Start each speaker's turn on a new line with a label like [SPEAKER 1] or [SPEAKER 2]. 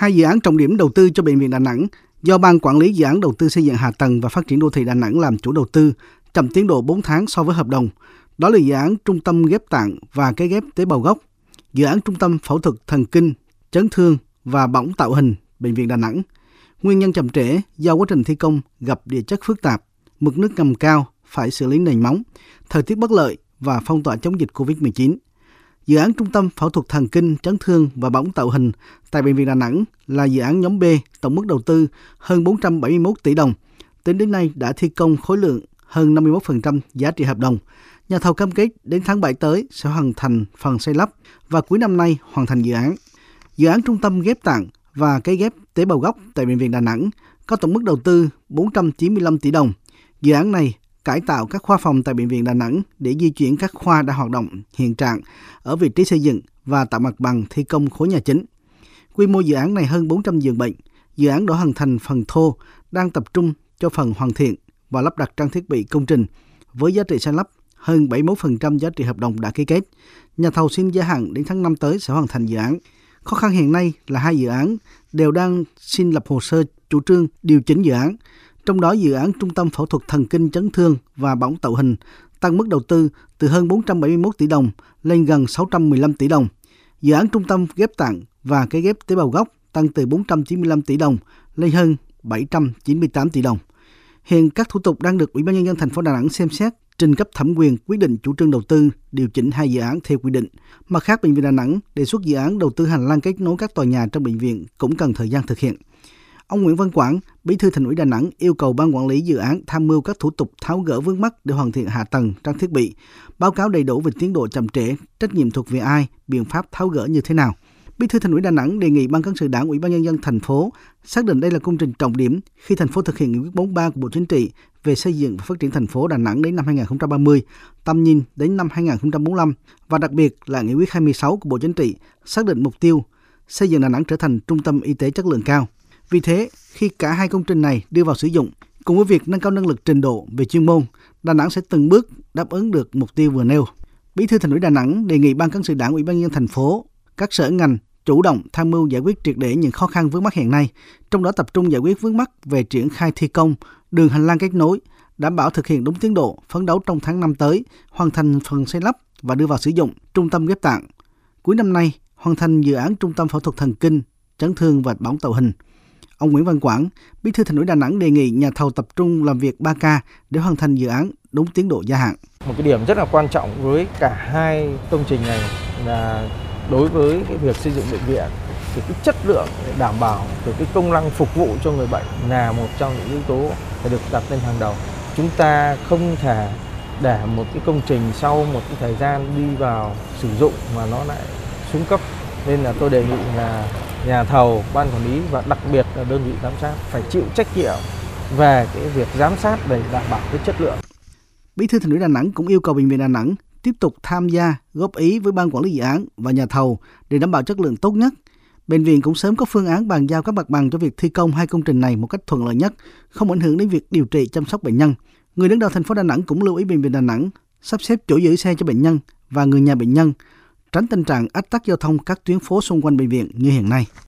[SPEAKER 1] Hai dự án trọng điểm đầu tư cho bệnh viện Đà Nẵng do Ban Quản lý Dự án Đầu tư xây dựng hạ tầng và phát triển đô thị Đà Nẵng làm chủ đầu tư, chậm tiến độ 4 tháng so với hợp đồng. Đó là dự án trung tâm ghép tạng và cái ghép tế bào gốc, dự án trung tâm phẫu thuật thần kinh, chấn thương và bỏng tạo hình bệnh viện Đà Nẵng. Nguyên nhân chậm trễ do quá trình thi công gặp địa chất phức tạp, mực nước ngầm cao, phải xử lý nền móng, thời tiết bất lợi và phong tỏa chống dịch COVID-19. Dự án Trung tâm Phẫu thuật Thần kinh, Chấn thương và Bỏng tạo hình tại Bệnh viện Đà Nẵng là dự án nhóm B, tổng mức đầu tư hơn 471 tỷ đồng. Tính đến nay đã thi công khối lượng hơn 51% giá trị hợp đồng. Nhà thầu cam kết đến tháng 7 tới sẽ hoàn thành phần xây lắp và cuối năm nay hoàn thành dự án. Dự án Trung tâm ghép tạng và cấy ghép tế bào gốc tại Bệnh viện Đà Nẵng có tổng mức đầu tư 495 tỷ đồng. Dự án này cải tạo các khoa phòng tại Bệnh viện Đà Nẵng để di chuyển các khoa đã hoạt động hiện trạng ở vị trí xây dựng và tạo mặt bằng thi công khối nhà chính. Quy mô dự án này hơn 400 giường bệnh. Dự án đã hoàn thành phần thô, đang tập trung cho phần hoàn thiện và lắp đặt trang thiết bị công trình với giá trị xây lắp hơn 71% giá trị hợp đồng đã ký kết. Nhà thầu xin gia hạn đến tháng 5 tới sẽ hoàn thành dự án. Khó khăn hiện nay là hai dự án đều đang xin lập hồ sơ chủ trương điều chỉnh dự án. Trong đó dự án Trung tâm Phẫu thuật Thần kinh Chấn thương và Bỏng tạo hình tăng mức đầu tư từ hơn 471 tỷ đồng lên gần 615 tỷ đồng. Dự án Trung tâm ghép tạng và cái ghép tế bào gốc tăng từ 495 tỷ đồng lên hơn 798 tỷ đồng. Hiện các thủ tục đang được Ủy ban nhân dân thành phố Đà Nẵng xem xét trình cấp thẩm quyền quyết định chủ trương đầu tư điều chỉnh hai dự án theo quy định. Mặt khác, bệnh viện Đà Nẵng đề xuất dự án đầu tư hành lang kết nối các tòa nhà trong bệnh viện cũng cần thời gian thực hiện. Ông Nguyễn Văn Quảng, Bí thư Thành ủy Đà Nẵng yêu cầu ban quản lý dự án tham mưu các thủ tục tháo gỡ vướng mắc để hoàn thiện hạ tầng, trang thiết bị, báo cáo đầy đủ về tiến độ chậm trễ, trách nhiệm thuộc về ai, biện pháp tháo gỡ như thế nào. Bí thư Thành ủy Đà Nẵng đề nghị Ban cán sự Đảng Ủy ban nhân dân thành phố xác định đây là công trình trọng điểm khi thành phố thực hiện nghị quyết 43 của Bộ Chính trị về xây dựng và phát triển thành phố Đà Nẵng đến năm 2030, tầm nhìn đến năm 2045 và đặc biệt là nghị quyết 26 của Bộ Chính trị xác định mục tiêu xây dựng Đà Nẵng trở thành trung tâm y tế chất lượng cao. Vì thế, khi cả hai công trình này đưa vào sử dụng, cùng với việc nâng cao năng lực trình độ về chuyên môn, Đà Nẵng sẽ từng bước đáp ứng được mục tiêu vừa nêu. Bí thư Thành ủy Đà Nẵng đề nghị Ban cán sự Đảng Ủy ban nhân dân thành phố, các sở ngành chủ động tham mưu giải quyết triệt để những khó khăn vướng mắc hiện nay, trong đó tập trung giải quyết vướng mắc về triển khai thi công, đường hành lang kết nối, đảm bảo thực hiện đúng tiến độ, phấn đấu trong tháng năm tới, hoàn thành phần xây lắp và đưa vào sử dụng trung tâm ghép tạng. Cuối năm nay, hoàn thành dự án trung tâm phẫu thuật thần kinh, chấn thương và bỏng tạo hình. Ông Nguyễn Văn Quảng, Bí thư Thành ủy Đà Nẵng đề nghị nhà thầu tập trung làm việc 3K để hoàn thành dự án đúng tiến độ gia hạn.
[SPEAKER 2] Một cái điểm rất là quan trọng với cả hai công trình này là đối với cái việc xây dựng bệnh viện thì cái chất lượng để đảm bảo từ cái công năng phục vụ cho người bệnh là một trong những yếu tố phải được đặt lên hàng đầu. Chúng ta không thể để một cái công trình sau một cái thời gian đi vào sử dụng mà nó lại xuống cấp nên là tôi đề nghị là nhà thầu, ban quản lý và đặc biệt là đơn vị giám sát phải chịu trách nhiệm về cái việc giám sát để đảm bảo cái chất lượng.
[SPEAKER 1] Bí thư Thành ủy Đà Nẵng cũng yêu cầu bệnh viện Đà Nẵng tiếp tục tham gia góp ý với ban quản lý dự án và nhà thầu để đảm bảo chất lượng tốt nhất. Bệnh viện cũng sớm có phương án bàn giao các mặt bằng cho việc thi công hai công trình này một cách thuận lợi nhất, không ảnh hưởng đến việc điều trị chăm sóc bệnh nhân. Người đứng đầu thành phố Đà Nẵng cũng lưu ý bệnh viện Đà Nẵng sắp xếp chỗ giữ xe cho bệnh nhân và người nhà bệnh nhân, tránh tình trạng ách tắc giao thông các tuyến phố xung quanh bệnh viện như hiện nay.